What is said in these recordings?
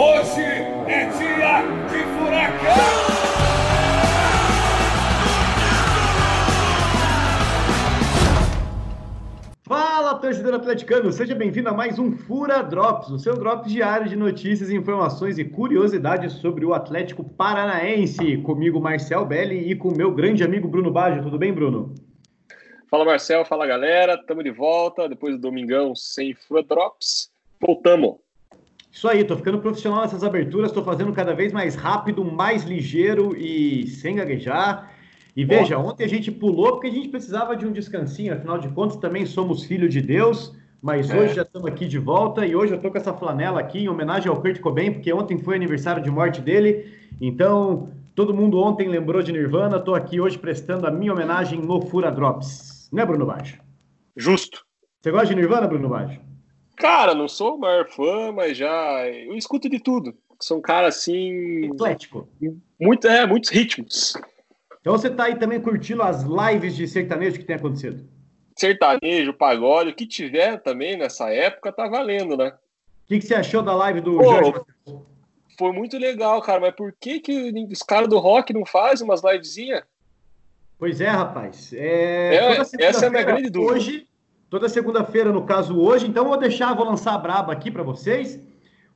Hoje é dia de furacão! Fala, torcedor atleticano! Seja bem-vindo a mais um Fura Drops, o seu drops diário de notícias, informações e curiosidades sobre o Atlético Paranaense. Comigo, Marcel Belli, e com meu grande amigo Bruno Baggio. Tudo bem, Bruno? Fala, Marcel. Fala, galera. Estamos de volta depois do domingão sem Fura Drops. Voltamos. Isso aí, tô ficando profissional nessas aberturas, tô fazendo cada vez mais rápido, mais ligeiro e sem gaguejar. E veja, ontem a gente pulou porque a gente precisava de um descansinho, afinal de contas também somos filhos de Deus, mas é. hoje já estamos aqui de volta e hoje eu tô com essa flanela aqui em homenagem ao Kurt Cobain, porque ontem foi aniversário de morte dele. Então, todo mundo ontem lembrou de Nirvana, tô aqui hoje prestando a minha homenagem no Fura Drops. Né, Bruno Baixo? Justo. Você gosta de Nirvana, Bruno Baixo? Cara, não sou o maior fã, mas já eu escuto de tudo. São um cara assim. Eclético. Muito, é, muitos ritmos. Então você está aí também curtindo as lives de sertanejo que tem acontecido? Sertanejo, pagode, o que tiver também nessa época tá valendo, né? O que, que você achou da live do Pô, Jorge Foi muito legal, cara, mas por que, que os caras do rock não fazem umas livezinhas? Pois é, rapaz. É, é essa é a minha grande dúvida. Hoje, toda segunda-feira, no caso hoje, então vou deixar, vou lançar a braba aqui para vocês.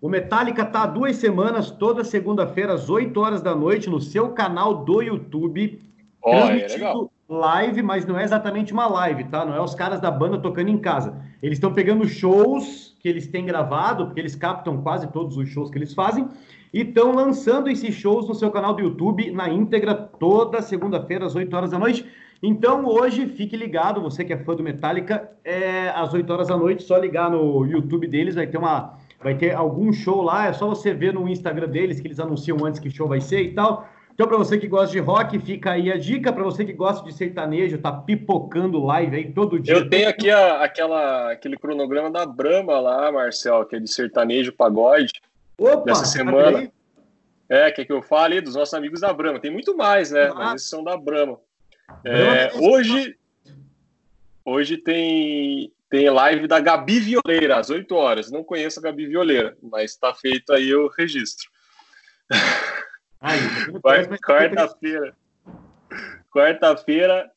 O Metallica tá há duas semanas, toda segunda-feira, às 8 horas da noite, no seu canal do YouTube. Oh, transmitindo é live, mas não é exatamente uma live, tá? Não é os caras da banda tocando em casa. Eles estão pegando shows que eles têm gravado, porque eles captam quase todos os shows que eles fazem, e estão lançando esses shows no seu canal do YouTube na íntegra toda segunda-feira, às 8 horas da noite. Então, hoje, fique ligado, você que é fã do Metallica, é, às 8 horas da noite, só ligar no YouTube deles, vai ter uma vai ter algum show lá, é só você ver no Instagram deles que eles anunciam antes que show vai ser e tal. Então, para você que gosta de rock, fica aí a dica. Para você que gosta de sertanejo, tá pipocando live aí todo dia. Eu tenho aqui a, aquela, aquele cronograma da Brama lá, Marcel, que é de sertanejo pagode. Opa! Dessa semana. É, que é que eu falo aí dos nossos amigos da Brama. Tem muito mais, né? Ah. Mas esses são da Brama. É, hoje, hoje tem tem live da Gabi Violeira, às 8 horas. Não conheço a Gabi Violeira, mas está feito aí o registro. Quarta-feira. Quarta-feira,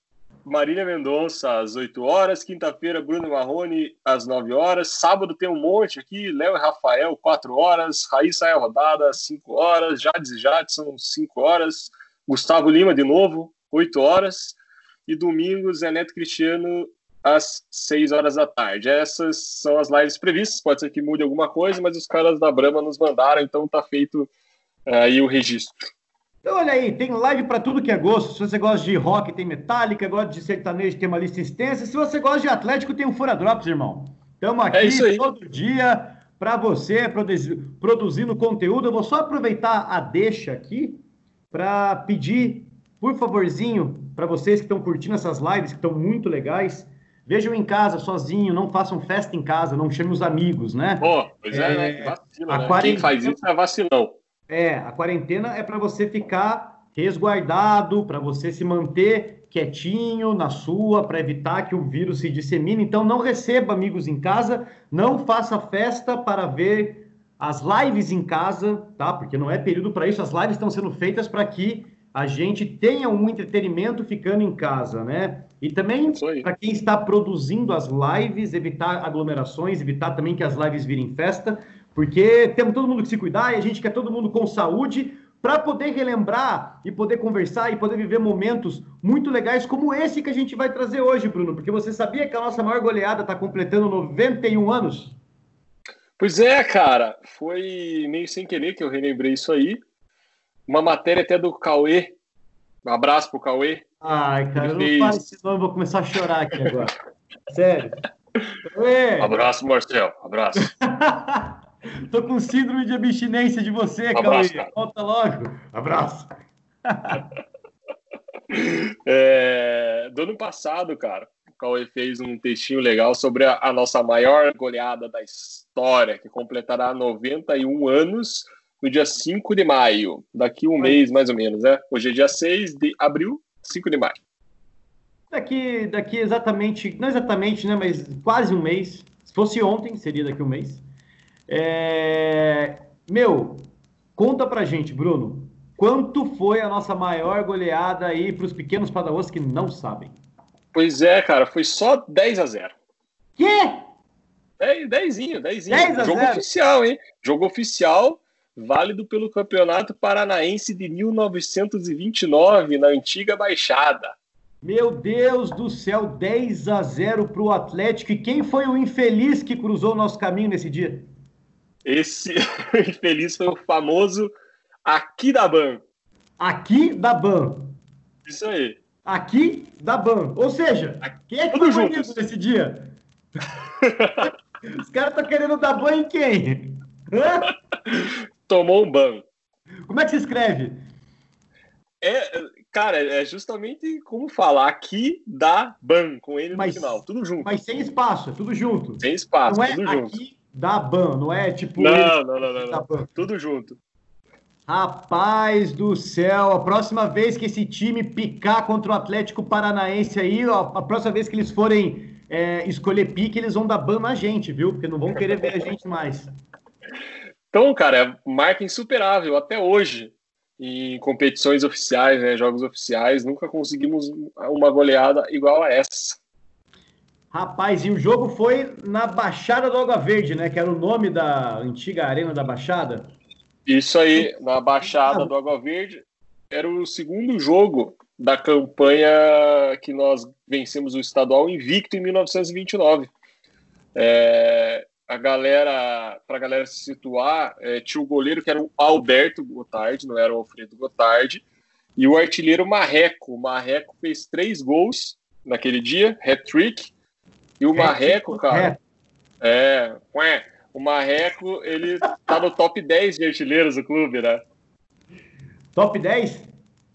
Marília Mendonça, às 8 horas. Quinta-feira, Bruno Marrone, às 9 horas. Sábado tem um monte aqui. Léo e Rafael, 4 horas. Raíssa é rodada, 5 horas. Jades e Jadson, 5 horas. Gustavo Lima, de novo, 8 horas. E domingo, Zé Neto Cristiano às 6 horas da tarde. Essas são as lives previstas, pode ser que mude alguma coisa, mas os caras da Brahma nos mandaram, então tá feito eh, aí o registro. Então, olha aí, tem live para tudo que é gosto. Se você gosta de rock, tem Metallica, gosta de sertanejo, tem uma lista extensa. Se você gosta de Atlético, tem um Fura Drops, irmão. Estamos aqui é todo dia para você produzir, produzindo conteúdo. Eu vou só aproveitar a deixa aqui para pedir, por favorzinho, para vocês que estão curtindo essas lives, que estão muito legais, Vejam em casa, sozinho, não façam festa em casa, não chame os amigos, né? Pô, pois é, é né? Vacilo, a né? Quarentena... Quem faz isso é vacilão. É, a quarentena é para você ficar resguardado, para você se manter quietinho na sua, para evitar que o vírus se dissemine. Então, não receba amigos em casa, não faça festa para ver as lives em casa, tá? Porque não é período para isso. As lives estão sendo feitas para que a gente tenha um entretenimento ficando em casa, né? E também para quem está produzindo as lives, evitar aglomerações, evitar também que as lives virem festa, porque temos todo mundo que se cuidar e a gente quer todo mundo com saúde para poder relembrar e poder conversar e poder viver momentos muito legais como esse que a gente vai trazer hoje, Bruno, porque você sabia que a nossa maior goleada está completando 91 anos? Pois é, cara, foi meio sem querer que eu relembrei isso aí, uma matéria até do Cauê. Um abraço pro Cauê. Ai, cara, eu não faz não, eu vou começar a chorar aqui agora. Sério. Cauê. Abraço, Marcel. Abraço. Tô com síndrome de abstinência de você, um Cauê. Abraço, Volta logo. Abraço. é, do ano passado, cara, o Cauê fez um textinho legal sobre a, a nossa maior goleada da história, que completará 91 anos no dia 5 de maio, daqui um mês mais ou menos, né? Hoje é dia 6 de abril, 5 de maio. Daqui, daqui exatamente, não exatamente, né, mas quase um mês. Se fosse ontem, seria daqui um mês. É... Meu, Conta pra gente, Bruno, quanto foi a nossa maior goleada aí para os pequenos padawans que não sabem? Pois é, cara, foi só 10 a 0. Quê? 10, 10, 10. Jogo 0. oficial, hein? Jogo oficial, válido pelo Campeonato Paranaense de 1929, na antiga Baixada. Meu Deus do céu, 10 a 0 para o Atlético. E quem foi o infeliz que cruzou o nosso caminho nesse dia? Esse infeliz foi o famoso Aqui da Ban. Aqui da Ban. Isso aí. Aqui da Ban. Ou seja, quem é que foi bonito nesse dia? Os caras estão querendo dar banho em quem? Hã? Tomou um banho. Como é que se escreve? É, cara, é justamente como falar aqui da ban com ele no final, tudo junto. Mas sem espaço, é tudo junto. Sem espaço, não é tudo junto. Aqui da ban, não é tipo. Não, não, não, não, não. Tudo junto. Rapaz do céu, a próxima vez que esse time picar contra o Atlético Paranaense aí, ó, a próxima vez que eles forem é, escolher pique, eles vão dar ban na gente, viu? Porque não vão querer ver a gente mais. Então, cara, é marca insuperável até hoje em competições oficiais, né, jogos oficiais, nunca conseguimos uma goleada igual a essa. Rapaz, e o jogo foi na Baixada do Água Verde, né? Que era o nome da antiga Arena da Baixada. Isso aí, na Baixada do Água Verde. Era o segundo jogo da campanha que nós vencemos o estadual invicto em 1929. É, a galera, para a galera se situar, é, tinha o goleiro que era o Alberto Gotardi, não era o Alfredo Gotardi, e o artilheiro Marreco. O Marreco fez três gols naquele dia, hat-trick, e o Marreco, cara, é, ué, o Marreco, ele tá no top 10 de artilheiros do clube, né? Top 10?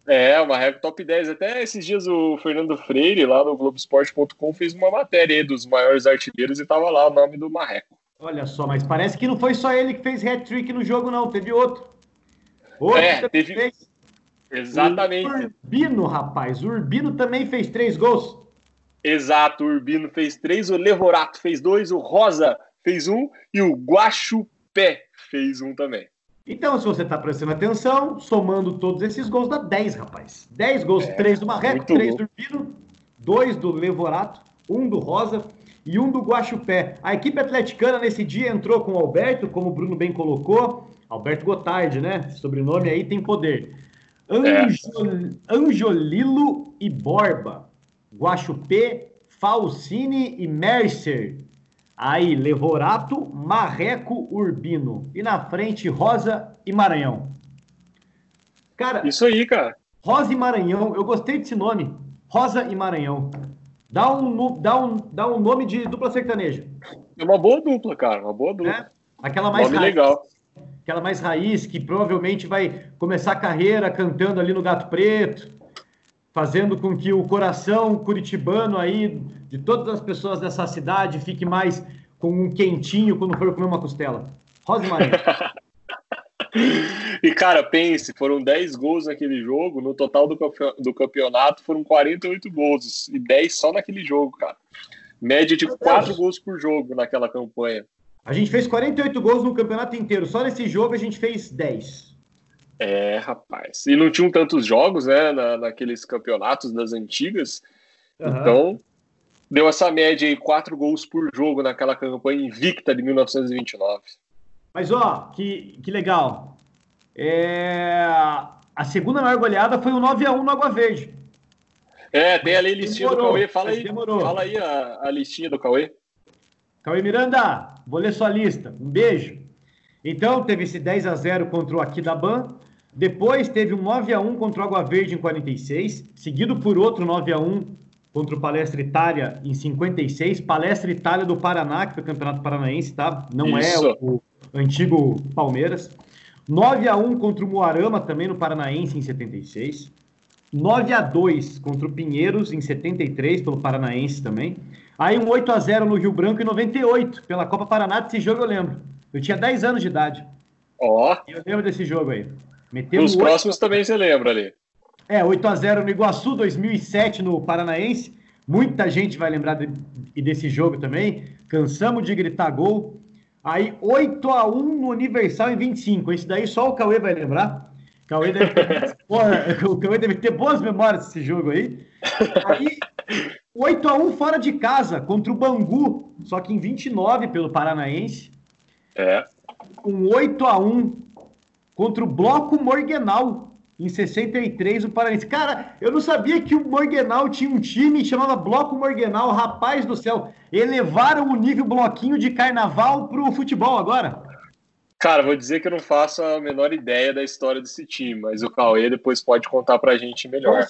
É, o Marreco top 10. Até esses dias o Fernando Freire, lá no Globoesporte.com, fez uma matéria aí dos maiores artilheiros e tava lá o nome do Marreco. Olha só, mas parece que não foi só ele que fez hat-trick no jogo, não. Teve outro. Outro é, teve... Fez. Exatamente. O Urbino, rapaz. O Urbino também fez três gols. Exato, o Urbino fez três, o Levorato fez dois, o Rosa fez um e o Guaxupé fez um também. Então, se você está prestando atenção, somando todos esses gols, dá 10, rapaz. 10 gols, é, 3 do Marreco, 3 do Urbino, 2 do Levorato, 1 um do Rosa e 1 um do Guaxupé. A equipe atleticana nesse dia entrou com o Alberto, como o Bruno bem colocou, Alberto Gotardi, né? Sobrenome aí tem poder. Anjo, é. Anjolilo e Borba. Guaxupé, Falcine e Mercer. Aí, Levorato, Marreco, Urbino. E na frente, Rosa e Maranhão. Cara. Isso aí, cara. Rosa e Maranhão, eu gostei desse nome. Rosa e Maranhão. Dá um, dá um, dá um nome de dupla sertaneja. É uma boa dupla, cara. Uma boa dupla. É? Aquela mais nome raiz. legal. Aquela mais raiz, que provavelmente vai começar a carreira cantando ali no Gato Preto fazendo com que o coração curitibano aí, de todas as pessoas dessa cidade, fique mais com um quentinho quando for comer uma costela. Rosa Maria. e, cara, pense, foram 10 gols naquele jogo, no total do campeonato foram 48 gols, e 10 só naquele jogo, cara. Média de 4 gols por jogo naquela campanha. A gente fez 48 gols no campeonato inteiro, só nesse jogo a gente fez 10. É, rapaz. E não tinham tantos jogos, né, na, naqueles campeonatos das antigas. Uhum. Então, deu essa média aí, quatro gols por jogo naquela campanha invicta de 1929. Mas, ó, que, que legal. É... A segunda maior goleada foi o 9x1 no Água Verde. É, tem ali a listinha demorou, do Cauê. Fala aí, fala aí a, a listinha do Cauê. Cauê Miranda, vou ler sua lista. Um beijo. Então, teve esse 10 a 0 contra o Aquidaban, depois teve um 9 a 1 contra o Água Verde em 46, seguido por outro 9 a 1 contra o Palestra Itália em 56. Palestra Itália do Paraná, que foi campeonato paranaense, tá? Não é Isso. é o, o, antigo Palmeiras. 9 a 1 contra o Moarama, também no Paranaense, em 76. 9 a 2 contra o Pinheiros, em 73, pelo Paranaense também. Aí um 8 a 0 no Rio Branco, em 98, pela Copa Paraná. Desse jogo eu lembro. Eu tinha 10 anos de idade. Ó. Oh. Eu lembro desse jogo aí. Metemos Os próximos 8... também você lembra ali. É, 8 a 0 no Iguaçu, 2007 no Paranaense. Muita gente vai lembrar de, desse jogo também. Cansamos de gritar gol. Aí 8 a 1 no Universal em 25. Esse daí só o Cauê vai lembrar. Cauê deve ter, o Cauê deve ter boas memórias desse jogo aí. Aí 8 a 1 fora de casa contra o Bangu, só que em 29 pelo Paranaense. É. Um 8 a 1 contra o Bloco Morgenal em 63 o Paranaense. Cara, eu não sabia que o Morgenal tinha um time chamado Bloco Morgenal, rapaz do céu. Elevaram o nível bloquinho de carnaval pro futebol agora. Cara, vou dizer que eu não faço a menor ideia da história desse time, mas o Cauê depois pode contar pra gente melhor.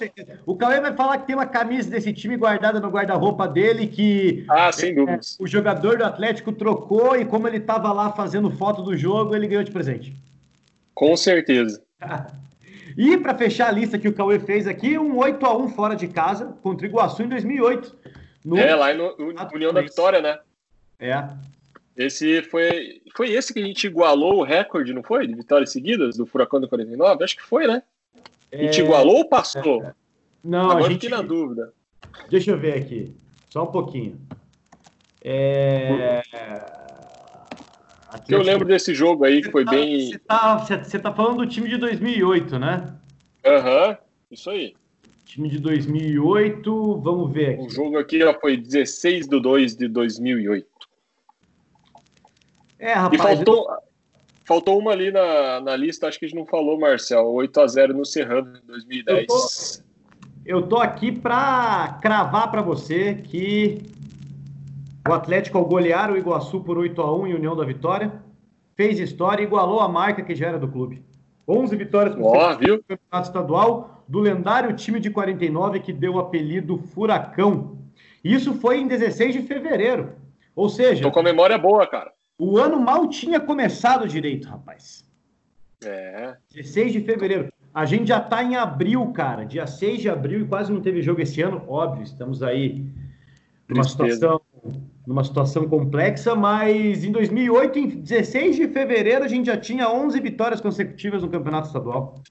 O Cauê vai falar que tem uma camisa desse time guardada no guarda-roupa dele que ah, sem dúvidas. É, o jogador do Atlético trocou e como ele tava lá fazendo foto do jogo, ele ganhou de presente. Com certeza. E para fechar a lista que o Cauê fez aqui, um 8 a 1 fora de casa contra o Iguaçu em 2008. No... É, lá no, no União da Vitória, né? É. Esse foi, foi esse que a gente igualou o recorde, não foi? De vitórias seguidas do Furacão do 49? Acho que foi, né? A gente é... igualou ou passou? É... Não, Agora a gente... fiquei na dúvida. Deixa eu ver aqui. Só um pouquinho. É... Atlético... Eu lembro desse jogo aí, que foi tá, bem. Você tá, você tá falando do time de 2008, né? Aham, uhum, isso aí. Time de 2008, vamos ver aqui. O jogo aqui ó, foi 16 de 2 de 2008. É, rapaz. E faltou, eu... faltou uma ali na, na lista, acho que a gente não falou, Marcel. 8x0 no Serrano em 2010. Eu tô, eu tô aqui para cravar para você que o Atlético, ao golear o Iguaçu por 8 a 1 em União da Vitória, fez história e igualou a marca que já era do clube. 11 vitórias no campeonato estadual do lendário time de 49 que deu o apelido Furacão. Isso foi em 16 de fevereiro. Ou seja, tô com a memória boa, cara. O ano mal tinha começado direito, rapaz. É. 16 de fevereiro. A gente já tá em abril, cara. Dia 6 de abril e quase não teve jogo esse ano. Óbvio, estamos aí numa situação numa situação complexa, mas em 2008, em 16 de fevereiro, a gente já tinha 11 vitórias consecutivas no Campeonato Estadual.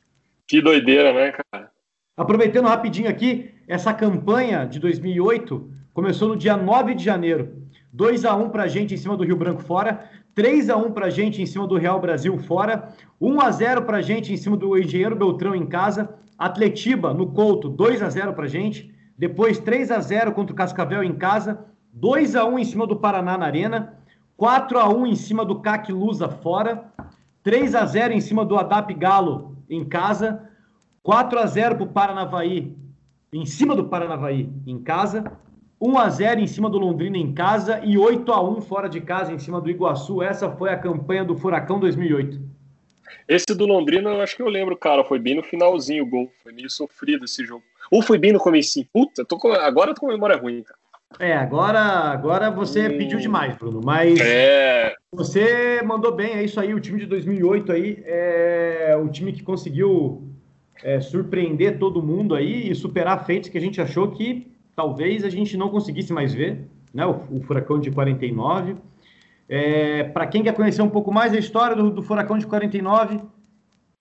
Que doideira, né, cara? Aproveitando rapidinho aqui, essa campanha de 2008 começou no dia 9 de janeiro. 2 a 1 para a gente em cima do Rio Branco fora, 3 a 1 para a gente em cima do Real Brasil fora, 1 a 0 para a gente em cima do Engenheiro Beltrão em casa, Atletiba no Couto 2 a 0 para a gente, depois 3 a 0 contra o Cascavel em casa, 2 a 1 em cima do Paraná na Arena, 4 a 1 em cima do CAC Lusa fora, 3 a 0 em cima do Adap Galo em casa, 4 a 0 para o Paranavaí em cima do Paranavaí em casa, 1 a 0 em cima do Londrina em casa e 8 a 1 fora de casa em cima do Iguaçu. Essa foi a campanha do Furacão 2008. Esse do Londrina, eu acho que eu lembro, cara, foi bem no finalzinho o gol, foi meio sofrido esse jogo. Ou foi bem no começo. Puta, tô com... agora eu tô com memória ruim, cara. É, agora, agora você hum. pediu demais, Bruno, mas é... você mandou bem, é isso aí, o time de 2008 aí é o time que conseguiu é, surpreender todo mundo aí e superar feitos que a gente achou que talvez a gente não conseguisse mais ver, né, o, o Furacão de 49. É, Para quem quer conhecer um pouco mais a história do, do Furacão de 49,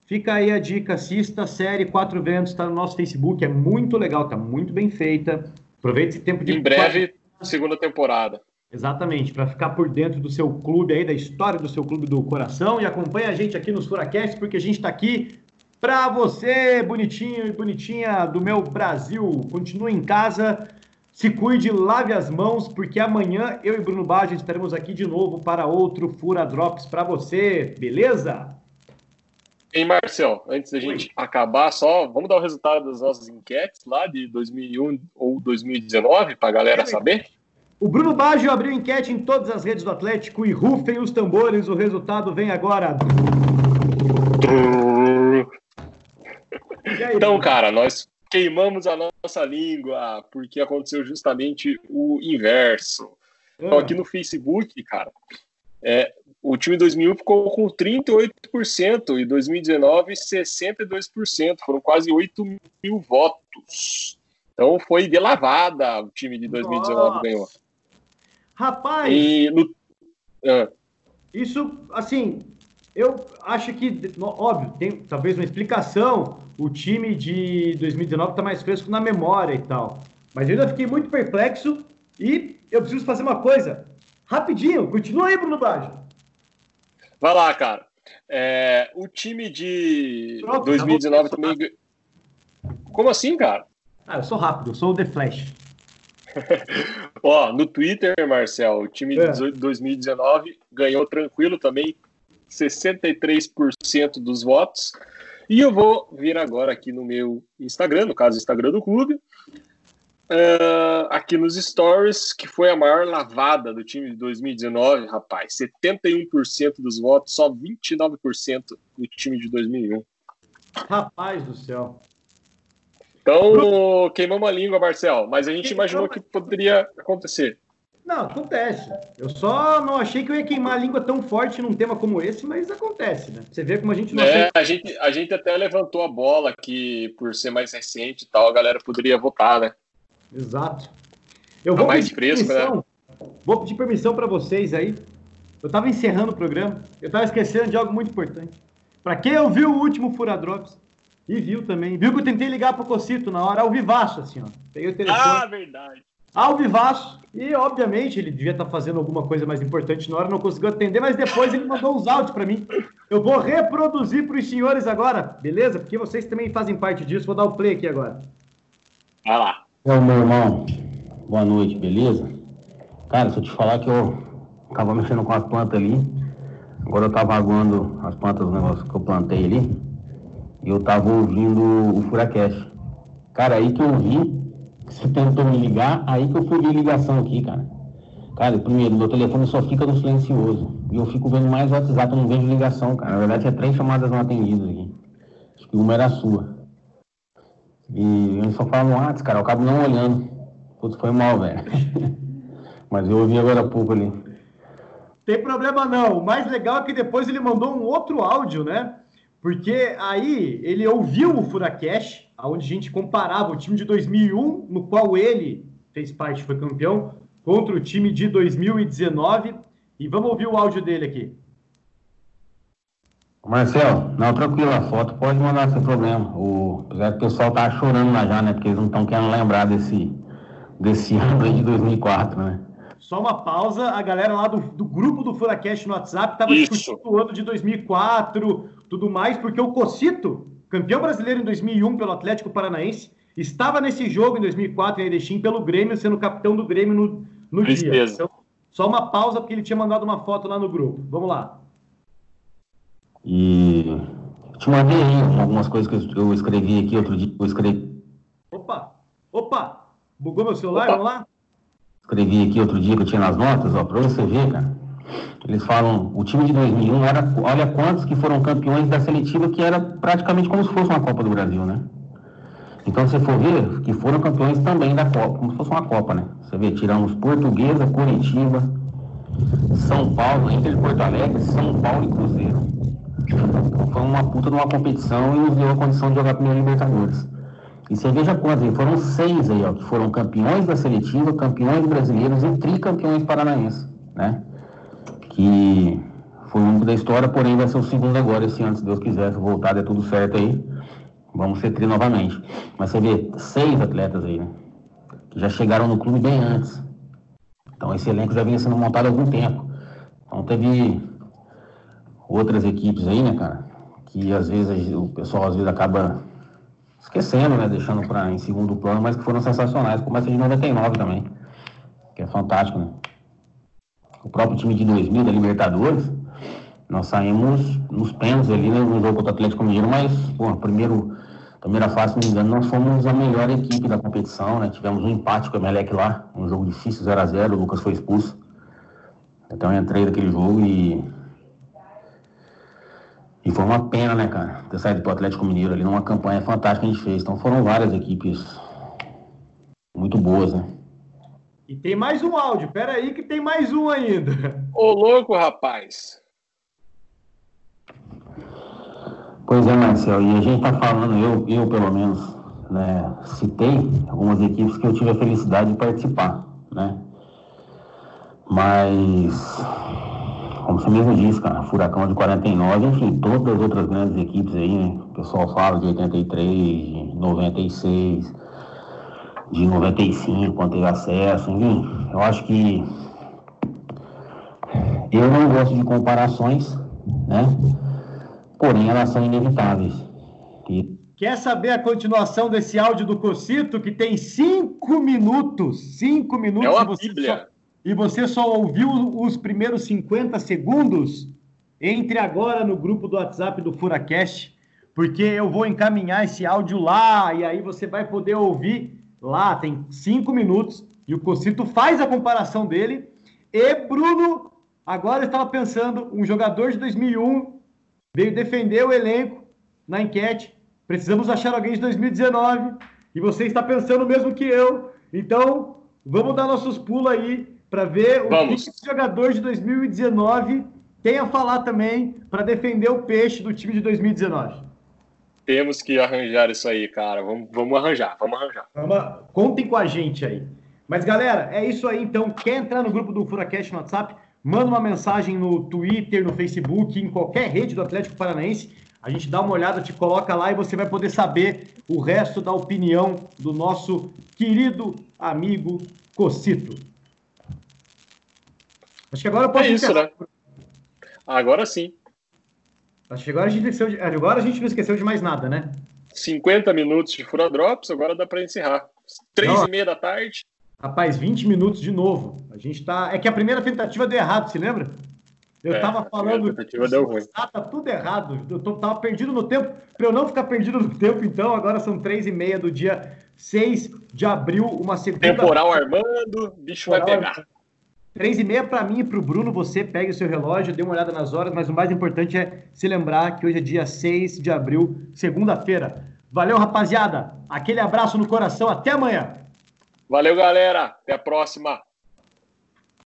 fica aí a dica, assista a série Quatro Ventos, está no nosso Facebook, é muito legal, está muito bem feita, Aproveite esse tempo de. Em breve, segunda temporada. Exatamente, para ficar por dentro do seu clube aí, da história do seu clube do coração. E acompanhe a gente aqui nos Furacast, porque a gente está aqui para você, bonitinho e bonitinha do meu Brasil. Continue em casa, se cuide, lave as mãos, porque amanhã eu e Bruno Baggio estaremos aqui de novo para outro Fura Drops para você, beleza? Ei, Marcel, antes da gente acabar, só vamos dar o resultado das nossas enquetes lá de 2001 ou 2019 para a galera saber? O Bruno Baggio abriu enquete em todas as redes do Atlético e rufem os tambores, o resultado vem agora. Aí, então, cara, nós queimamos a nossa língua porque aconteceu justamente o inverso. Então, aqui no Facebook, cara, é, o time 2001 ficou com 38% e 2019 62%. Foram quase 8 mil votos. Então foi de lavada o time de 2019 Nossa. ganhou. Rapaz! E no... ah. Isso, assim, eu acho que, óbvio, tem talvez uma explicação. O time de 2019 está mais fresco na memória e tal. Mas eu ainda fiquei muito perplexo e eu preciso fazer uma coisa. Rapidinho, continua aí, Bruno Baggio. Vai lá, cara. É, o time de Pronto, 2019 também. Como assim, cara? Ah, eu sou rápido, eu sou o The Flash. Ó, no Twitter, Marcel, o time é. de 2019 ganhou tranquilo também, 63% dos votos. E eu vou vir agora aqui no meu Instagram, no caso, Instagram do clube, uh, aqui nos stories, que foi a maior lavada do time de 2019, rapaz. 71% dos votos, só 29% do time de 2001. Rapaz do céu. Então, queimamos a língua, Marcel, mas a gente imaginou que poderia acontecer. Não, acontece. Eu só não achei que eu ia queimar a língua tão forte num tema como esse, mas acontece, né? Você vê como a gente não. É, a gente, a gente até levantou a bola que, por ser mais recente e tal, a galera poderia votar, né? Exato. Eu tá vou mais fresco, né? permissão, né? Vou pedir permissão para vocês aí. Eu estava encerrando o programa, eu estava esquecendo de algo muito importante. Para quem ouviu o último Furadrops, e viu também, viu que eu tentei ligar pro Cocito na hora, ao vivaço, assim, ó. Peguei o telefone. Ah, verdade ao vivaço. E, obviamente, ele devia estar fazendo alguma coisa mais importante na hora, não conseguiu atender, mas depois ele mandou uns áudios para mim. Eu vou reproduzir para os senhores agora, beleza? Porque vocês também fazem parte disso. Vou dar o play aqui agora. Vai lá. Ô, meu irmão, boa noite, beleza? Cara, se eu te falar que eu tava mexendo com as plantas ali, agora eu tava aguando as plantas do negócio que eu plantei ali, e eu tava ouvindo o Furacast. Cara, aí que eu vi você tentou me ligar, aí que eu fui ver ligação aqui, cara. Cara, primeiro, meu telefone só fica no silencioso. E eu fico vendo mais WhatsApp, eu não vejo ligação, cara. Na verdade, tinha três chamadas não atendidas aqui. Acho que uma era a sua. E eu só falo WhatsApp, cara, eu acabo não olhando. Putz, foi mal, velho. Mas eu ouvi agora há pouco ali. Tem problema não. O mais legal é que depois ele mandou um outro áudio, né? Porque aí ele ouviu o Furacash, onde a gente comparava o time de 2001, no qual ele fez parte, foi campeão, contra o time de 2019. E vamos ouvir o áudio dele aqui. Marcel, não, tranquilo, a foto pode mandar sem problema. O, o pessoal tá chorando lá já, né? Porque eles não estão querendo lembrar desse, desse ano aí de 2004, né? Só uma pausa, a galera lá do, do grupo do Furacast no WhatsApp estava discutindo o ano de 2004, tudo mais, porque o Cocito, campeão brasileiro em 2001 pelo Atlético Paranaense, estava nesse jogo em 2004 em Erechim pelo Grêmio, sendo capitão do Grêmio no, no dia. Então, só uma pausa, porque ele tinha mandado uma foto lá no grupo. Vamos lá. E te mandei aí algumas coisas que eu escrevi aqui outro dia. Eu escrevi. Opa! Opa! Bugou meu celular? Opa. Vamos lá? Escrevi aqui outro dia que eu tinha nas notas, ó, para você ver, cara. Eles falam, o time de 2001, era, olha quantos que foram campeões da seletiva, que era praticamente como se fosse uma Copa do Brasil, né? Então, se você for ver, que foram campeões também da Copa, como se fosse uma Copa, né? Você vê, tiramos Portuguesa, Curitiba, São Paulo, entre Porto Alegre, São Paulo e Cruzeiro. Foi uma puta de uma competição e nos deu a condição de jogar primeiro Libertadores. E você veja quantos, foram seis aí, ó, que foram campeões da seletiva, campeões brasileiros e tricampeões paranaenses, né? que foi o único da história, porém vai ser o segundo agora, se Deus quiser, se voltar, der tudo certo aí, vamos ser tri novamente. Mas você vê, seis atletas aí, né? Que já chegaram no clube bem antes. Então esse elenco já vinha sendo montado há algum tempo. Então teve outras equipes aí, né, cara? Que às vezes o pessoal às vezes acaba esquecendo, né? Deixando para em segundo plano, mas que foram sensacionais, como de 99 também. Que é fantástico, né? o próprio time de 2000 da Libertadores, nós saímos nos pênaltis ali né, no jogo contra o Atlético Mineiro, mas, pô, primeiro, primeira fase, se não me engano, nós fomos a melhor equipe da competição, né? Tivemos um empate com o Emelec lá, um jogo difícil, 0 a 0 o Lucas foi expulso. Então eu entrei naquele jogo e. E foi uma pena, né, cara, ter saído pro Atlético Mineiro ali numa campanha fantástica que a gente fez. Então foram várias equipes muito boas, né? E tem mais um áudio, pera aí que tem mais um ainda. Ô louco, rapaz. Pois é, Marcel, e a gente tá falando, eu, eu pelo menos, né, citei algumas equipes que eu tive a felicidade de participar, né? Mas, como você mesmo disse, cara, Furacão de 49, enfim, todas as outras grandes equipes aí, né? O pessoal fala de 83, de 96, de 95, quando teve acesso, enfim. Eu acho que eu não gosto de comparações né? Porém, elas são inevitáveis. E... Quer saber a continuação desse áudio do Cocito, que tem cinco minutos? Cinco minutos. É uma você bíblia. Só, e você só ouviu os primeiros 50 segundos? Entre agora no grupo do WhatsApp do Furacast, porque eu vou encaminhar esse áudio lá e aí você vai poder ouvir lá. Tem cinco minutos e o Cocito faz a comparação dele. E Bruno, agora estava pensando, um jogador de 2001 veio defender o elenco na enquete. Precisamos achar alguém de 2019 e você está pensando mesmo que eu. Então, vamos dar nossos pulos aí para ver o vamos. que esse jogador de 2019 tem a falar também para defender o peixe do time de 2019. Temos que arranjar isso aí, cara. Vamos, vamos arranjar, vamos arranjar. Vamos, contem com a gente aí. Mas, galera, é isso aí. Então, quer entrar no grupo do Furacast no WhatsApp? Manda uma mensagem no Twitter, no Facebook, em qualquer rede do Atlético Paranaense. A gente dá uma olhada, te coloca lá e você vai poder saber o resto da opinião do nosso querido amigo Cocito. Acho que agora eu posso É isso, né? Agora sim. Acho que agora a, gente esqueceu de... agora a gente não esqueceu de mais nada, né? 50 minutos de Fura Drops, agora dá para encerrar. Três Não. e meia da tarde. Rapaz, 20 minutos de novo. A gente tá. É que a primeira tentativa deu errado, se lembra? Eu É, tava a falando. primeira tentativa deu ruim. Ah, tá tudo errado. Eu tô, tava perdido no tempo. Para eu não ficar perdido no tempo, então, agora são três e meia do dia 6 de abril, uma segunda. Temporal armando, bicho vai Temporal pegar. Três e meia para mim e para o Bruno, você pegue o seu relógio, dê uma olhada nas horas, mas o mais importante é se lembrar que hoje é dia 6 de abril, segunda-feira. Valeu, rapaziada. Aquele abraço no coração. Até amanhã. Valeu, galera. Até a próxima.